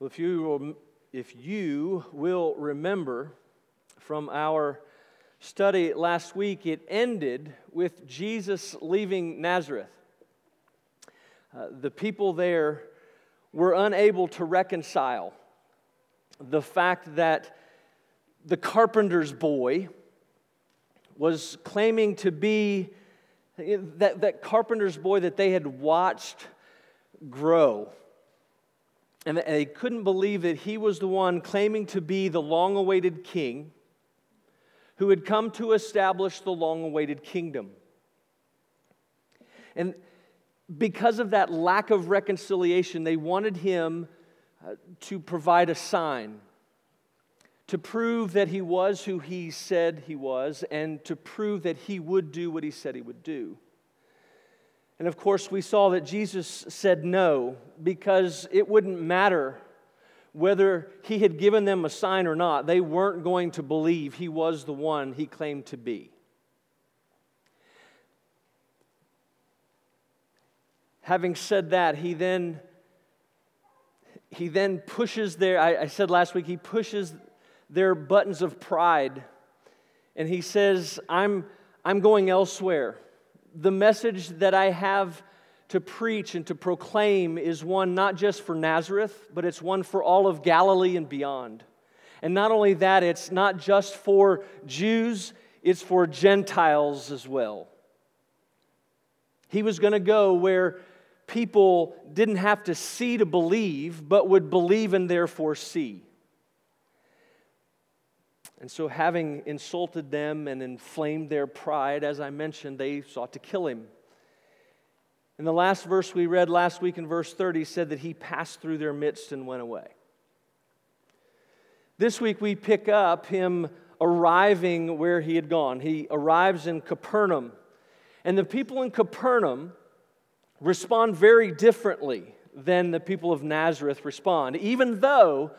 Well, if you will, if you will remember from our study last week, it ended with Jesus leaving Nazareth. Uh, the people there were unable to reconcile the fact that the carpenter's boy was claiming to be that, that carpenter's boy that they had watched grow and they couldn't believe that he was the one claiming to be the long awaited king who had come to establish the long awaited kingdom. And because of that lack of reconciliation, they wanted him uh, to provide a sign to prove that he was who he said he was and to prove that he would do what he said he would do. And of course, we saw that Jesus said no because it wouldn't matter whether he had given them a sign or not. They weren't going to believe he was the one he claimed to be. Having said that, he then he then pushes their I, I said last week he pushes their buttons of pride and he says i'm i'm going elsewhere the message that I have to preach and to proclaim is one not just for Nazareth, but it's one for all of Galilee and beyond. And not only that, it's not just for Jews, it's for Gentiles as well. He was going to go where people didn't have to see to believe, but would believe and therefore see. And so, having insulted them and inflamed their pride, as I mentioned, they sought to kill him. In the last verse we read last week in verse 30 said that he passed through their midst and went away. This week we pick up him arriving where he had gone. He arrives in Capernaum. And the people in Capernaum respond very differently than the people of Nazareth respond, even though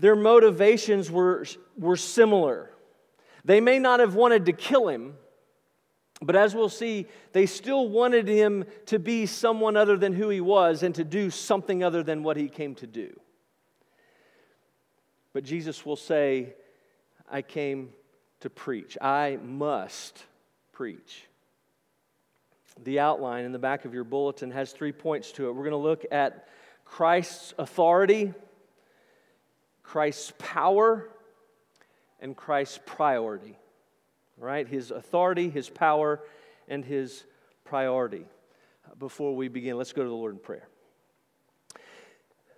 their motivations were, were similar. They may not have wanted to kill him, but as we'll see, they still wanted him to be someone other than who he was and to do something other than what he came to do. But Jesus will say, I came to preach. I must preach. The outline in the back of your bulletin has three points to it. We're going to look at Christ's authority Christ's power and Christ's priority. Right? His authority, his power, and his priority. Before we begin, let's go to the Lord in prayer.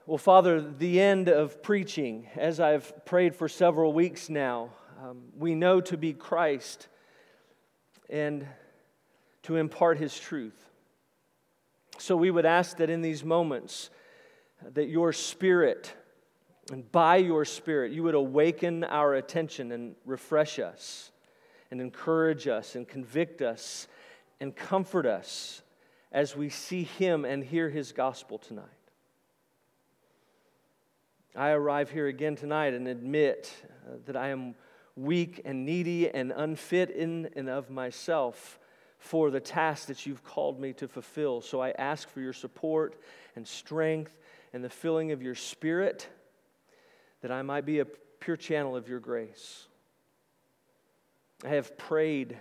Well, Father, the end of preaching, as I've prayed for several weeks now, um, we know to be Christ and to impart his truth. So we would ask that in these moments, that your spirit and by your Spirit, you would awaken our attention and refresh us and encourage us and convict us and comfort us as we see Him and hear His gospel tonight. I arrive here again tonight and admit uh, that I am weak and needy and unfit in and of myself for the task that you've called me to fulfill. So I ask for your support and strength and the filling of your spirit that I might be a pure channel of your grace. I have prayed,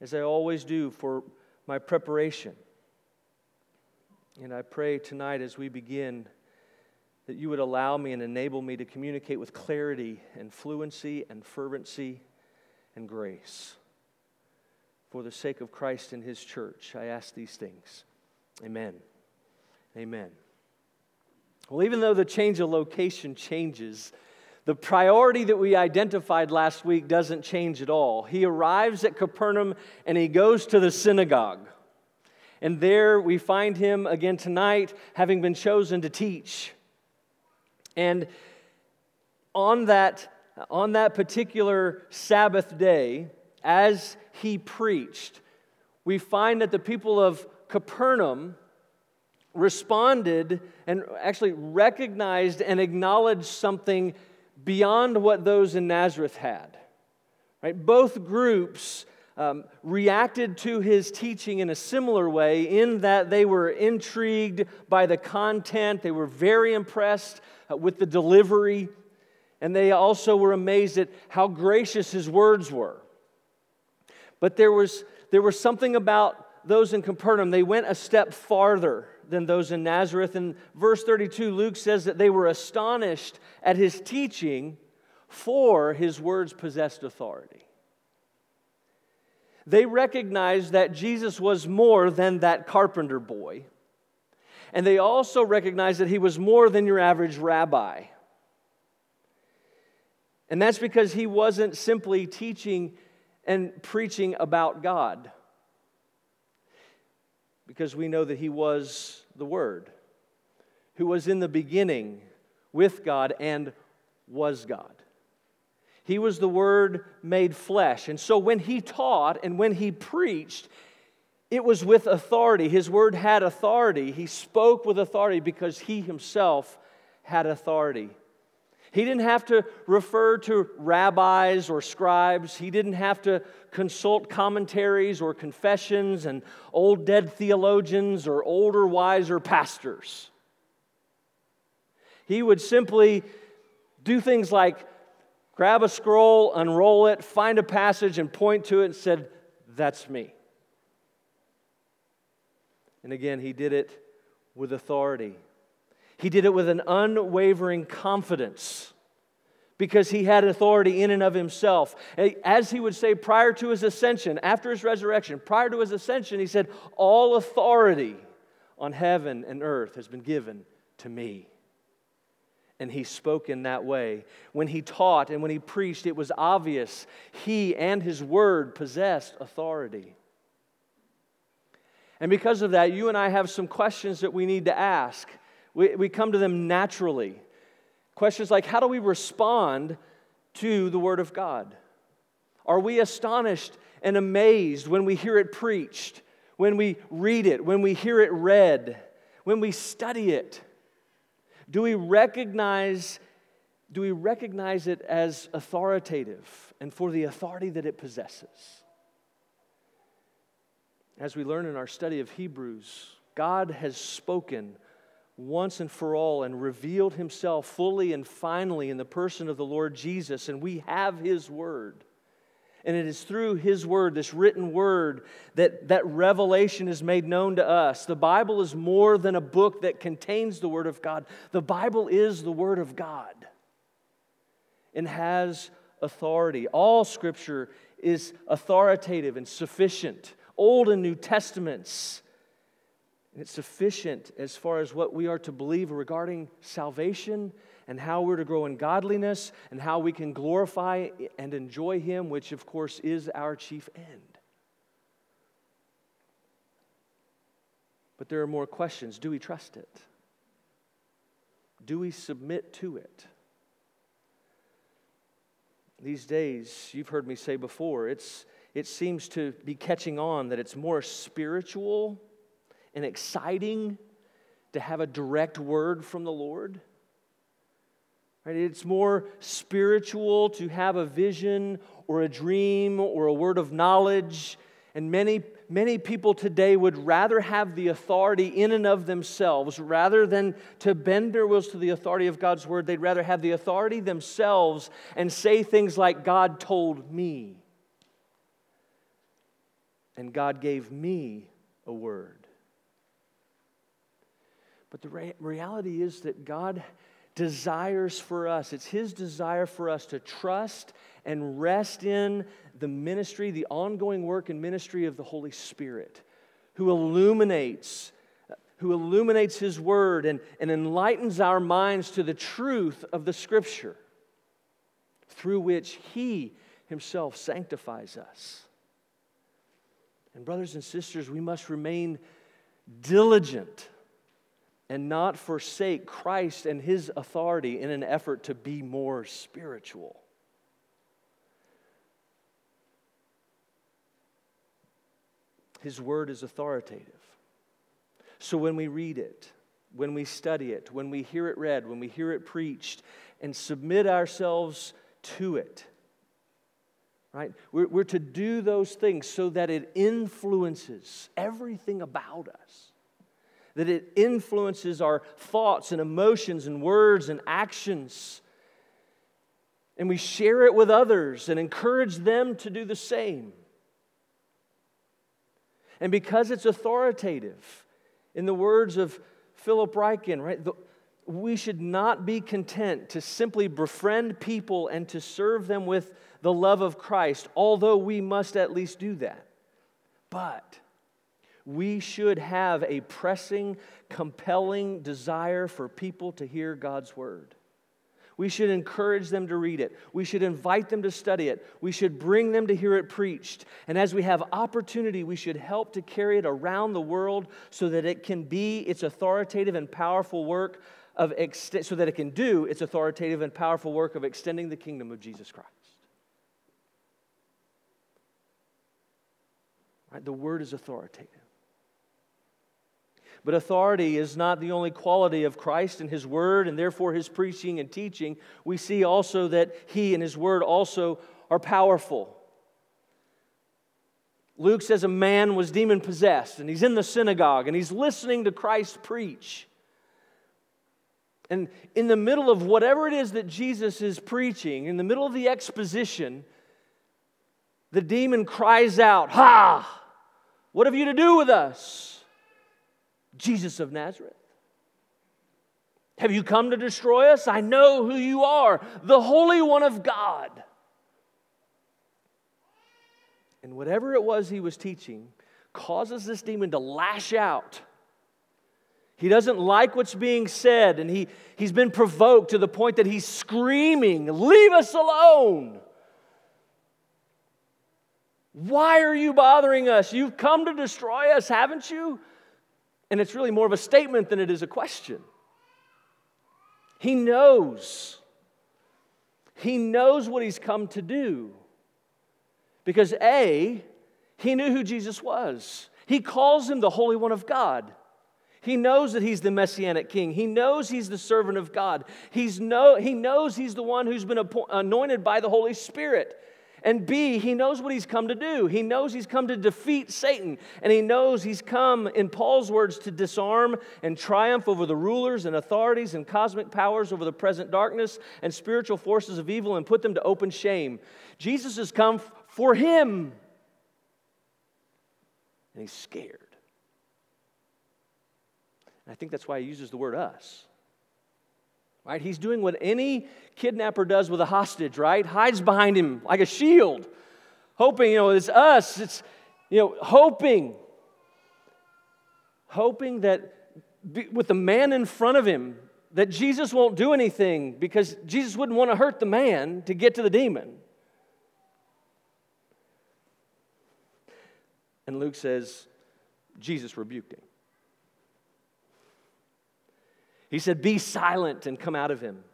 as I always do, for my preparation. And I pray tonight as we begin that you would allow me and enable me to communicate with clarity and fluency and fervency and grace. For the sake of Christ and his church, I ask these things. Amen. Amen. Well, even though the change of location changes, the priority that we identified last week doesn't change at all. He arrives at Capernaum and he goes to the synagogue. And there we find him again tonight, having been chosen to teach. And on that, on that particular Sabbath day, as he preached, we find that the people of Capernaum responded and actually recognized and acknowledged something beyond what those in Nazareth had. Right? Both groups um, reacted to his teaching in a similar way, in that they were intrigued by the content, they were very impressed uh, with the delivery, and they also were amazed at how gracious his words were. But there was, there was something about those in Capernaum, they went a step farther than those in Nazareth. In verse 32, Luke says that they were astonished at his teaching, for his words possessed authority. They recognized that Jesus was more than that carpenter boy. And they also recognized that he was more than your average rabbi. And that's because he wasn't simply teaching and preaching about God because we know that he was the Word, who was in the beginning with God and was God. He was the Word made flesh. And so when he taught and when he preached, it was with authority. His word had authority. He spoke with authority because he himself had authority. He didn't have to refer to rabbis or scribes. He didn't have to consult commentaries or confessions and old dead theologians or older, wiser pastors. He would simply do things like grab a scroll, unroll it, find a passage, and point to it and said, That's me. And again, he did it with authority. He did it with an unwavering confidence because he had authority in and of himself. As he would say prior to his ascension, after his resurrection, prior to his ascension, he said, All authority on heaven and earth has been given to me. And he spoke in that way. When he taught and when he preached, it was obvious he and his word possessed authority. And because of that, you and I have some questions that we need to ask. We, we come to them naturally. Questions like how do we respond to the Word of God? Are we astonished and amazed when we hear it preached, when we read it, when we hear it read, when we study it? Do we recognize, do we recognize it as authoritative and for the authority that it possesses? As we learn in our study of Hebrews, God has spoken once and for all and revealed himself fully and finally in the person of the Lord Jesus, and we have his word. And it is through his word, this written word, that that revelation is made known to us. The Bible is more than a book that contains the word of God, the Bible is the word of God and has authority. All scripture is authoritative and sufficient. Old and New Testaments and it's sufficient as far as what we are to believe regarding salvation and how we're to grow in godliness and how we can glorify and enjoy Him, which, of course, is our chief end. But there are more questions. Do we trust it? Do we submit to it? These days, you've heard me say before, it's, it seems to be catching on that it's more spiritual and exciting to have a direct word from the Lord. Right? It's more spiritual to have a vision or a dream or a word of knowledge. And many, many people today would rather have the authority in and of themselves rather than to bend their wills to the authority of God's word. They'd rather have the authority themselves and say things like, God told me. And God gave me a word. But the re- reality is that God desires for us, it's His desire for us to trust and rest in the ministry, the ongoing work and ministry of the Holy Spirit, who illuminates. Who illuminates His Word and, and enlightens our minds to the truth of the Scripture, through which He Himself sanctifies us. And, brothers and sisters, we must remain diligent and not forsake Christ and his authority in an effort to be more spiritual. His word is authoritative. So when we read it, when we study it, when we hear it read, when we hear it preached, and submit ourselves to it, right? We're, we're to do those things so that it influences everything about us, that it influences our thoughts and emotions and words and actions. And we share it with others and encourage them to do the same. And because it's authoritative, in the words of Philip Ryken, right? The, we should not be content to simply befriend people and to serve them with the love of Christ, although we must at least do that. But we should have a pressing, compelling desire for people to hear God's word. We should encourage them to read it. We should invite them to study it. We should bring them to hear it preached. And as we have opportunity, we should help to carry it around the world so that it can be its authoritative and powerful work of ext- so that it can do its authoritative and powerful work of extending the kingdom of Jesus Christ. Right? The word is authoritative. But authority is not the only quality of Christ and his word, and therefore his preaching and teaching. We see also that he and his word also are powerful. Luke says a man was demon possessed, and he's in the synagogue, and he's listening to Christ preach. And in the middle of whatever it is that Jesus is preaching, in the middle of the exposition, the demon cries out, Ha! What have you to do with us? Jesus of Nazareth. Have you come to destroy us? I know who you are, the Holy One of God. And whatever it was he was teaching causes this demon to lash out he doesn't like what's being said, and he, he's been provoked to the point that he's screaming, Leave us alone! Why are you bothering us? You've come to destroy us, haven't you? And it's really more of a statement than it is a question. He knows. He knows what he's come to do. Because A, he knew who Jesus was. He calls him the Holy One of God. He knows that he's the messianic king. He knows he's the servant of God. He's know, he knows he's the one who's been anointed by the Holy Spirit. And B, he knows what he's come to do. He knows he's come to defeat Satan. And he knows he's come, in Paul's words, to disarm and triumph over the rulers and authorities and cosmic powers over the present darkness and spiritual forces of evil and put them to open shame. Jesus has come for him. And he's scared. And I think that's why he uses the word us. Right? He's doing what any kidnapper does with a hostage, right? Hides behind him like a shield, hoping, you know, it's us. It's, you know, hoping. Hoping that with the man in front of him, that Jesus won't do anything because Jesus wouldn't want to hurt the man to get to the demon. And Luke says, Jesus rebuked him. He said, Be silent and come out of him.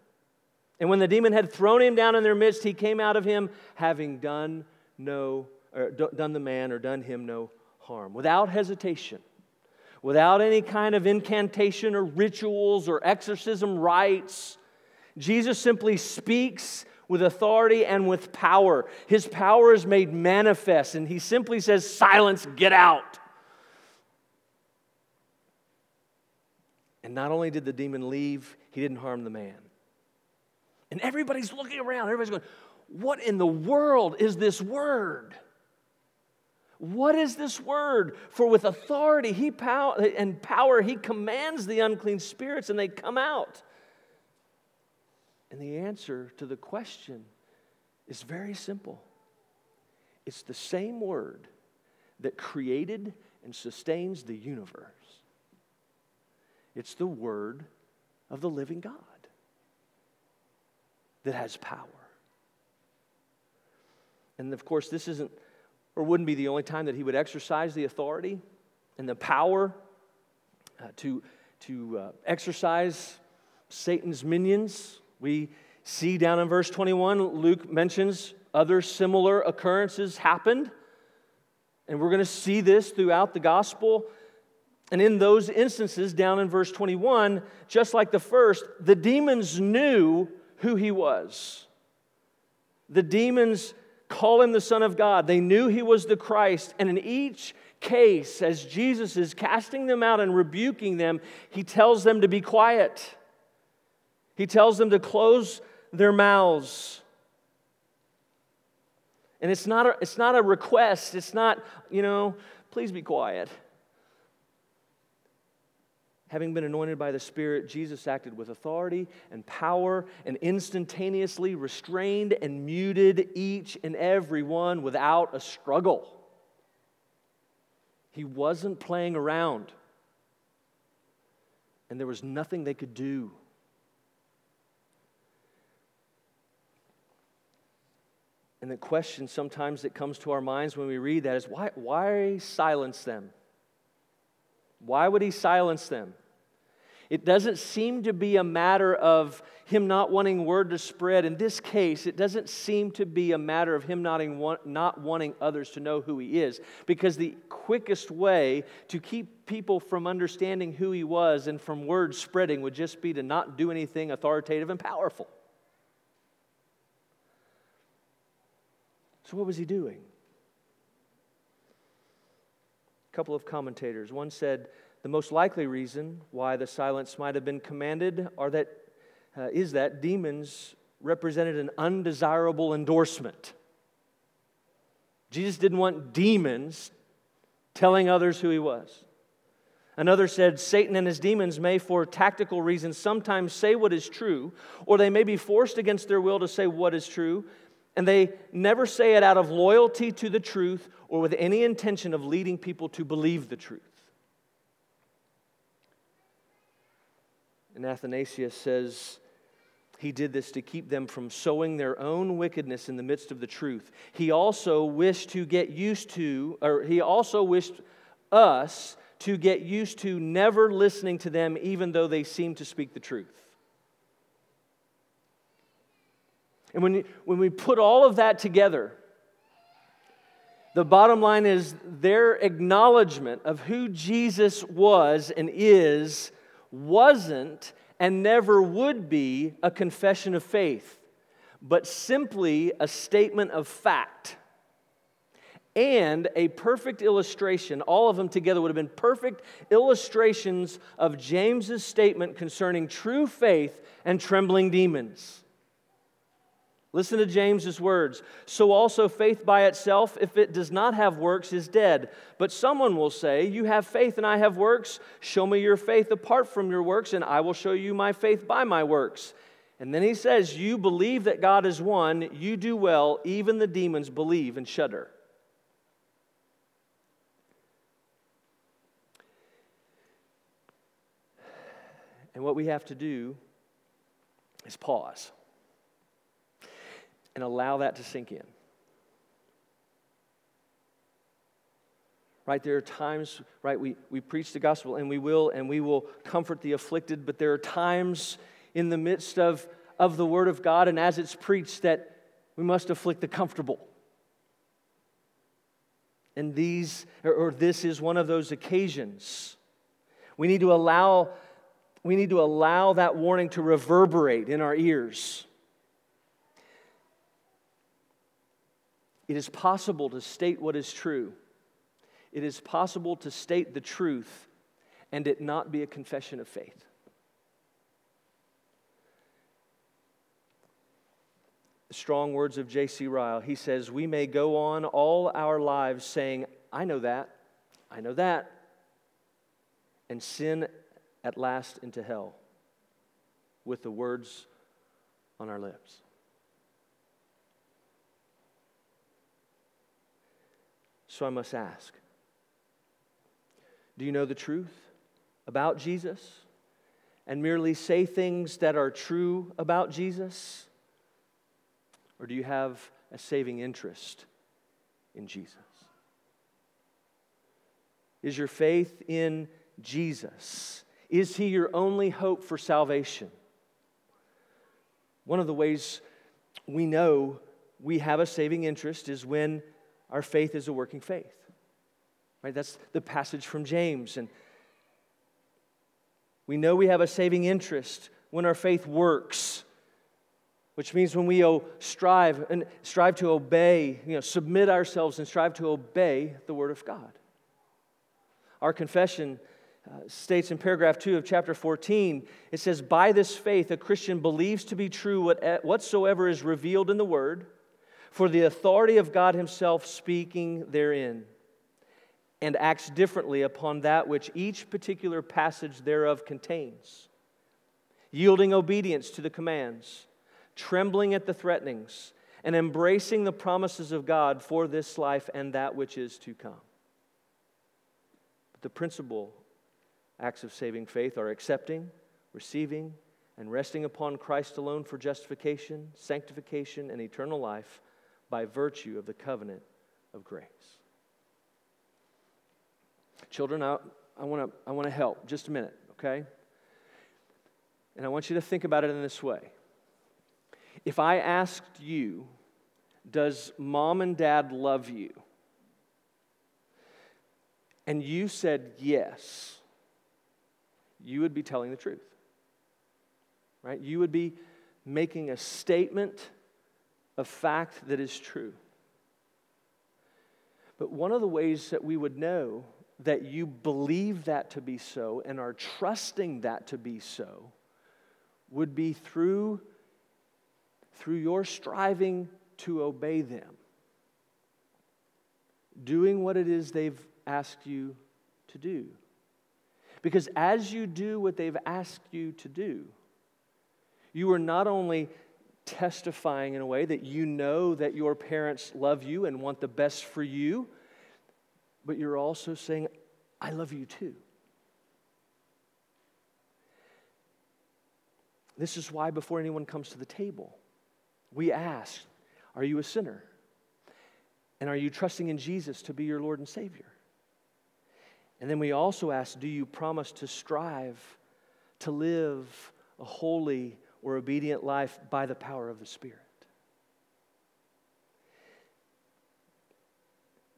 And when the demon had thrown him down in their midst, he came out of him, having done no, or done the man or done him no harm, without hesitation, without any kind of incantation or rituals or exorcism rites. Jesus simply speaks with authority and with power. His power is made manifest, and he simply says, Silence, get out. And not only did the demon leave, he didn't harm the man. And everybody's looking around, everybody's going, What in the world is this word? What is this word? For with authority he pow- and power he commands the unclean spirits and they come out. And the answer to the question is very simple it's the same word that created and sustains the universe. It's the Word of the living God that has power. And of course, this isn't or wouldn't be the only time that he would exorcise the authority and the power uh, to, to uh, exercise Satan's minions. We see down in verse 21, Luke mentions other similar occurrences happened. And we're going to see this throughout the gospel. And in those instances, down in verse 21, just like the first, the demons knew who he was. The demons call him the Son of God. They knew he was the Christ. And in each case, as Jesus is casting them out and rebuking them, he tells them to be quiet. He tells them to close their mouths. And it's not a, it's not a request. It's not, you know, please be quiet. Having been anointed by the Spirit, Jesus acted with authority and power and instantaneously restrained and muted each and every one without a struggle. He wasn't playing around, and there was nothing they could do. And the question sometimes that comes to our minds when we read that is why, why silence them? Why would he silence them? It doesn't seem to be a matter of him not wanting word to spread. In this case, it doesn't seem to be a matter of him not, not wanting others to know who he is. Because the quickest way to keep people from understanding who he was and from word spreading would just be to not do anything authoritative and powerful. So, what was he doing? A couple of commentators. One said the most likely reason why the silence might have been commanded are that, uh, is that demons represented an undesirable endorsement. Jesus didn't want demons telling others who he was. Another said Satan and his demons may, for tactical reasons, sometimes say what is true, or they may be forced against their will to say what is true, and they never say it out of loyalty to the truth or with any intention of leading people to believe the truth. And Athanasius says, he did this to keep them from sowing their own wickedness in the midst of the truth. He also wished to get used to, or he also wished us to get used to never listening to them, even though they seem to speak the truth. And when, when we put all of that together, the bottom line is their acknowledgement of who Jesus was and is wasn't and never would be a confession of faith, but simply a statement of fact and a perfect illustration. All of them together would have been perfect illustrations of James's statement concerning true faith and trembling demons. Listen to James's words. So also faith by itself, if it does not have works, is dead. But someone will say, You have faith and I have works. Show me your faith apart from your works, and I will show you my faith by my works. And then he says, You believe that God is one, you do well. Even the demons believe and shudder. And what we have to do is pause and allow that to sink in. Right, there are times, right, we, we preach the gospel and we will, and we will comfort the afflicted, but there are times in the midst of, of the word of God and as it's preached that we must afflict the comfortable. And these, or, or this is one of those occasions. We need to allow, we need to allow that warning to reverberate in our ears. It is possible to state what is true. It is possible to state the truth and it not be a confession of faith. Strong words of J.C. Ryle. He says, We may go on all our lives saying, I know that, I know that, and sin at last into hell with the words on our lips. So I must ask Do you know the truth about Jesus and merely say things that are true about Jesus? Or do you have a saving interest in Jesus? Is your faith in Jesus? Is he your only hope for salvation? One of the ways we know we have a saving interest is when our faith is a working faith. Right? That's the passage from James. And we know we have a saving interest when our faith works. which means when we strive and strive to obey, you know, submit ourselves and strive to obey the Word of God. Our confession uh, states in paragraph 2 of chapter 14 it says, By this faith, a Christian believes to be true what, whatsoever is revealed in the Word, for the authority of God Himself speaking therein, and acts differently upon that which each particular passage thereof contains, yielding obedience to the commands, trembling at the threatenings, and embracing the promises of God for this life and that which is to come. But the principal acts of saving faith are accepting, receiving, and resting upon Christ alone for justification, sanctification, and eternal life by virtue of the covenant of grace. Children, I, I want to I wanna help just a minute, okay? And I want you to think about it in this way. If I asked you, does mom and dad love you? And you said yes you would be telling the truth. Right? You would be making a statement of fact that is true. But one of the ways that we would know that you believe that to be so and are trusting that to be so would be through, through your striving to obey them, doing what it is they've asked you to do. Because as you do what they've asked you to do, you are not only testifying in a way that you know that your parents love you and want the best for you, but you're also saying, I love you too. This is why, before anyone comes to the table, we ask, Are you a sinner? And are you trusting in Jesus to be your Lord and Savior? And then we also ask Do you promise to strive to live a holy or obedient life by the power of the Spirit?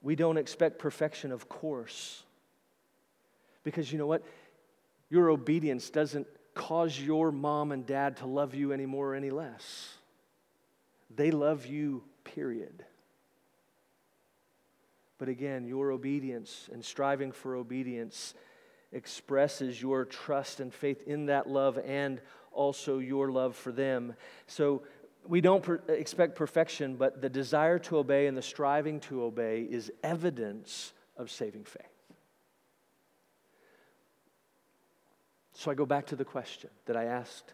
We don't expect perfection, of course, because you know what? Your obedience doesn't cause your mom and dad to love you any more or any less. They love you, period. But again, your obedience and striving for obedience expresses your trust and faith in that love and also your love for them. So we don't per- expect perfection, but the desire to obey and the striving to obey is evidence of saving faith. So I go back to the question that I asked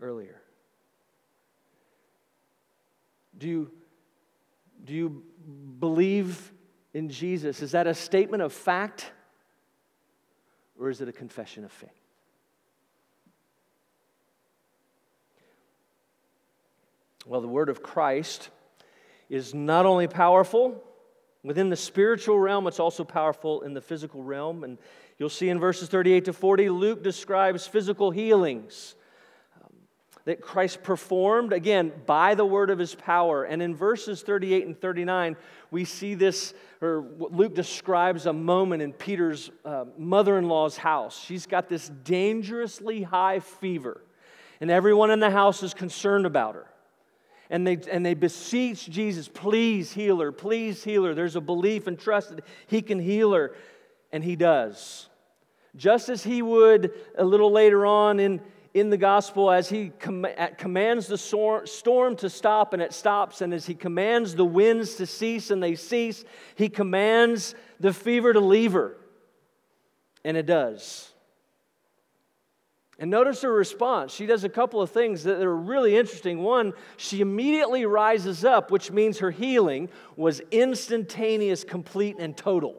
earlier. Do you do you believe in Jesus? Is that a statement of fact or is it a confession of faith? Well, the word of Christ is not only powerful within the spiritual realm, it's also powerful in the physical realm. And you'll see in verses 38 to 40, Luke describes physical healings that Christ performed, again, by the word of his power. And in verses 38 and 39, we see this, or Luke describes a moment in Peter's uh, mother in law's house. She's got this dangerously high fever, and everyone in the house is concerned about her. And they, and they beseech Jesus, please heal her, please heal her. There's a belief and trust that he can heal her, and he does. Just as he would a little later on in, in the gospel as he com- commands the storm to stop and it stops, and as he commands the winds to cease and they cease, he commands the fever to leave her. And it does. And notice her response. She does a couple of things that are really interesting. One, she immediately rises up, which means her healing was instantaneous, complete, and total.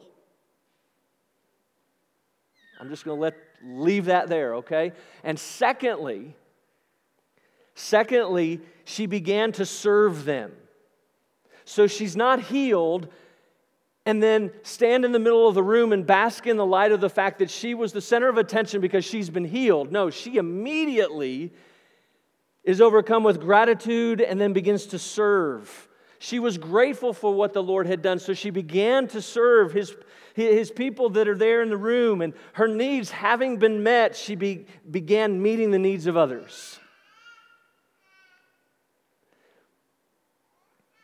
I'm just going to let leave that there, okay? And secondly, secondly, she began to serve them. So she's not healed and then stand in the middle of the room and bask in the light of the fact that she was the center of attention because she's been healed. No, she immediately is overcome with gratitude and then begins to serve. She was grateful for what the Lord had done, so she began to serve his, his people that are there in the room, and her needs having been met, she be, began meeting the needs of others.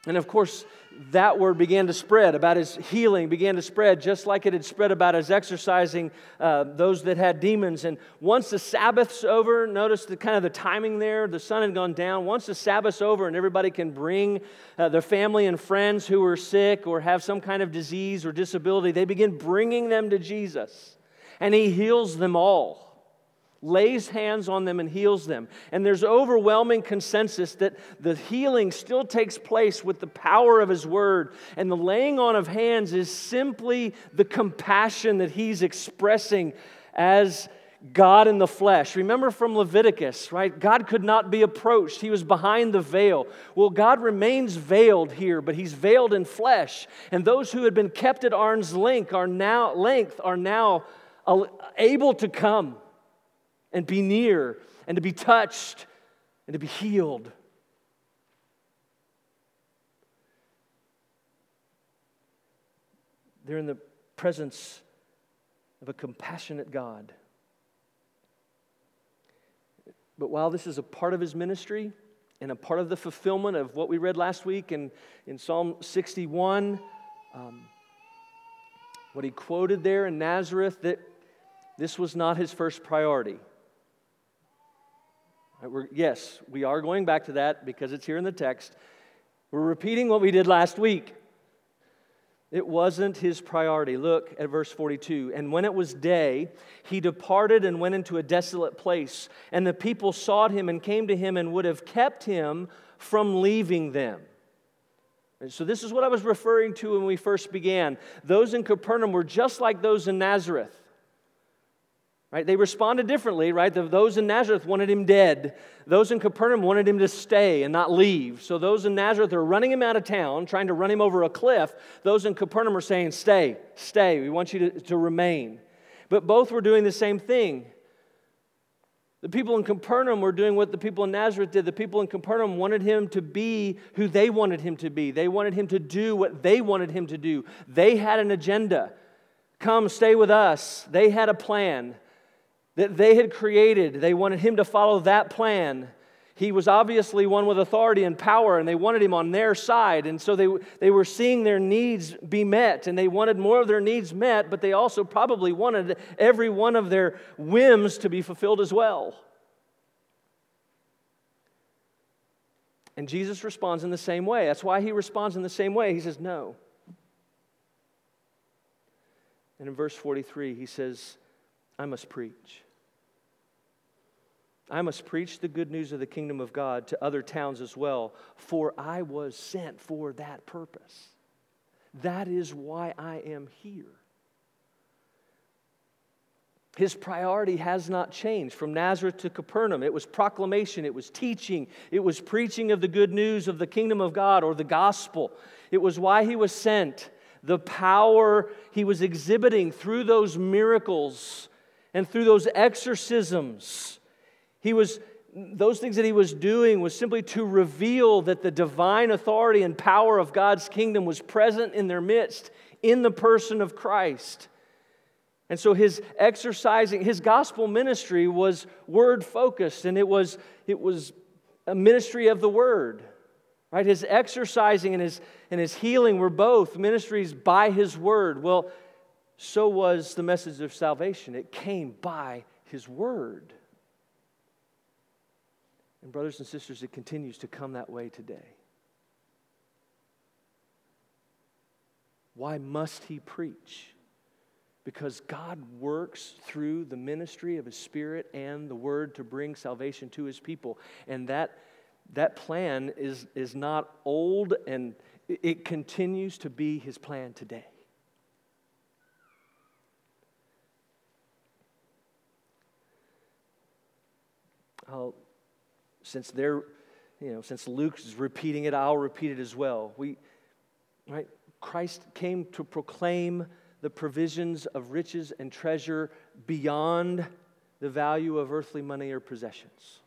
And of course, that word began to spread about his healing, began to spread just like it had spread about his exorcising uh, those that had demons. And once the Sabbath's over, notice the kind of the timing there, the sun had gone down. Once the Sabbath's over and everybody can bring uh, their family and friends who are sick or have some kind of disease or disability, they begin bringing them to Jesus. And he heals them all lays hands on them and heals them. And there's overwhelming consensus that the healing still takes place with the power of his word. And the laying on of hands is simply the compassion that he's expressing as God in the flesh. Remember from Leviticus, right? God could not be approached. He was behind the veil. Well, God remains veiled here, but he's veiled in flesh. And those who had been kept at arm's length are now length are now able to come and be near and to be touched and to be healed. They're in the presence of a compassionate God. But while this is a part of his ministry and a part of the fulfillment of what we read last week in, in Psalm 61, um, what he quoted there in Nazareth, that this was not his first priority. Uh, we're, yes, we are going back to that because it's here in the text. We're repeating what we did last week. It wasn't his priority. Look at verse 42. And when it was day, he departed and went into a desolate place. And the people sought him and came to him and would have kept him from leaving them. And so, this is what I was referring to when we first began. Those in Capernaum were just like those in Nazareth. Right? They responded differently, right? Those in Nazareth wanted him dead. Those in Capernaum wanted him to stay and not leave. So those in Nazareth are running him out of town, trying to run him over a cliff. Those in Capernaum are saying, Stay, stay. We want you to, to remain. But both were doing the same thing. The people in Capernaum were doing what the people in Nazareth did. The people in Capernaum wanted him to be who they wanted him to be. They wanted him to do what they wanted him to do. They had an agenda. Come, stay with us. They had a plan that they had created. They wanted him to follow that plan. He was obviously one with authority and power, and they wanted him on their side. And so they, they were seeing their needs be met, and they wanted more of their needs met, but they also probably wanted every one of their whims to be fulfilled as well. And Jesus responds in the same way. That's why he responds in the same way. He says, No. And in verse 43, he says, I must preach. I must preach the good news of the kingdom of God to other towns as well, for I was sent for that purpose. That is why I am here. His priority has not changed from Nazareth to Capernaum. It was proclamation, it was teaching, it was preaching of the good news of the kingdom of God or the gospel. It was why he was sent. The power he was exhibiting through those miracles and through those exorcisms he was, those things that he was doing was simply to reveal that the divine authority and power of God's kingdom was present in their midst in the person of Christ. And so his exorcising, his gospel ministry was word focused and it was, it was a ministry of the word. Right? His exorcising and his, and his healing were both ministries by his word. Well, so was the message of salvation. It came by his word. And, brothers and sisters, it continues to come that way today. Why must he preach? Because God works through the ministry of his Spirit and the Word to bring salvation to his people. And that, that plan is, is not old, and it continues to be his plan today. I'll since they're, you know, since Luke is repeating it, I'll repeat it as well. We, right? Christ came to proclaim the provisions of riches and treasure beyond the value of earthly money or possessions.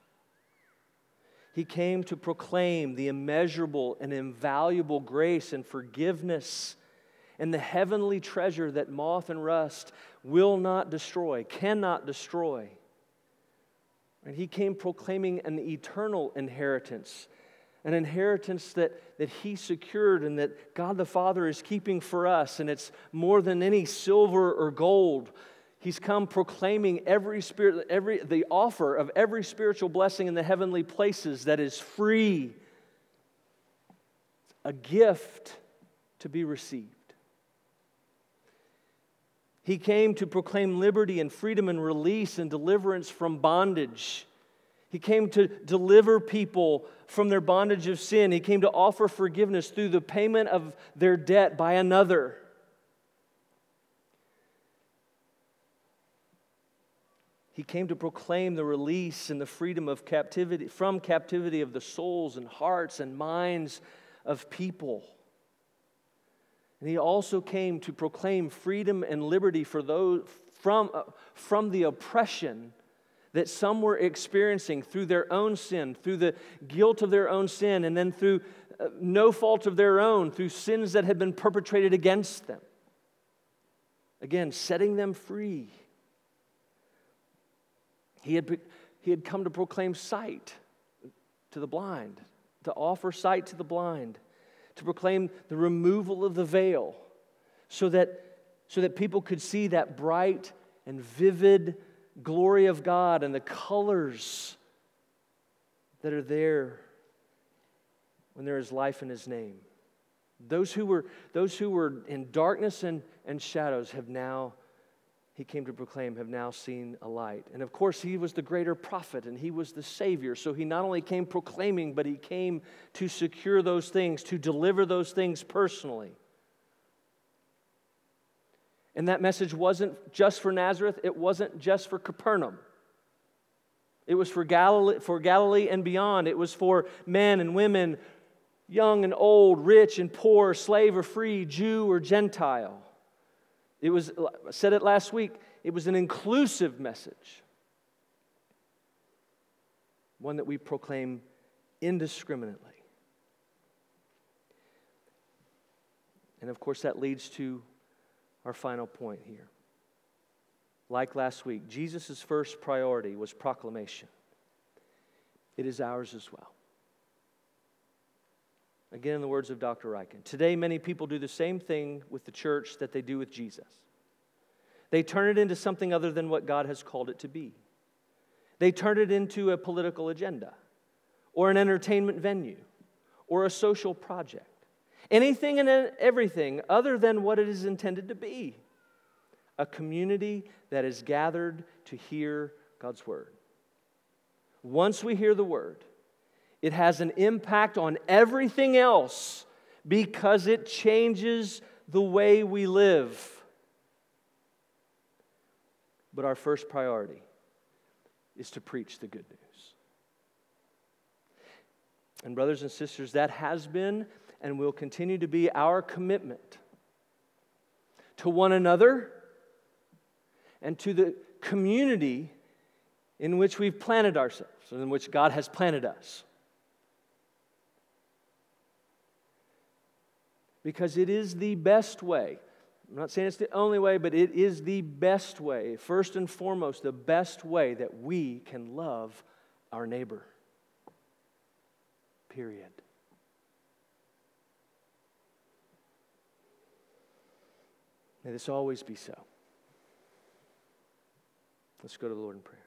He came to proclaim the immeasurable and invaluable grace and forgiveness and the heavenly treasure that moth and rust will not destroy, cannot destroy. And he came proclaiming an eternal inheritance, an inheritance that, that He secured and that God the Father is keeping for us, and it's more than any silver or gold. He's come proclaiming every spirit, every, the offer of every spiritual blessing in the heavenly places that is free, a gift to be received. He came to proclaim liberty and freedom and release and deliverance from bondage. He came to deliver people from their bondage of sin. He came to offer forgiveness through the payment of their debt by another. He came to proclaim the release and the freedom of captivity from captivity of the souls and hearts and minds of people. And he also came to proclaim freedom and liberty for those from, uh, from the oppression that some were experiencing through their own sin, through the guilt of their own sin, and then through uh, no fault of their own, through sins that had been perpetrated against them. Again, setting them free. He had, he had come to proclaim sight to the blind, to offer sight to the blind to proclaim the removal of the veil so that, so that people could see that bright and vivid glory of God and the colors that are there when there is life in His name. Those who were, those who were in darkness and, and shadows have now he came to proclaim have now seen a light. And of course, he was the greater prophet and he was the Savior. So he not only came proclaiming, but he came to secure those things, to deliver those things personally. And that message wasn't just for Nazareth, it wasn't just for Capernaum. It was for Galilee, for Galilee and beyond. It was for men and women, young and old, rich and poor, slave or free, Jew or Gentile. It was, I said it last week, it was an inclusive message, one that we proclaim indiscriminately. And of course, that leads to our final point here. Like last week, Jesus' first priority was proclamation. It is ours as well. Again, in the words of Dr. Ryken, today many people do the same thing with the church that they do with Jesus. They turn it into something other than what God has called it to be. They turn it into a political agenda or an entertainment venue or a social project. Anything and everything other than what it is intended to be a community that is gathered to hear God's word. Once we hear the word, it has an impact on everything else because it changes the way we live. But our first priority is to preach the good news. And, brothers and sisters, that has been and will continue to be our commitment to one another and to the community in which we've planted ourselves and in which God has planted us. Because it is the best way. I'm not saying it's the only way, but it is the best way, first and foremost, the best way that we can love our neighbor. Period. May this always be so. Let's go to the Lord in prayer.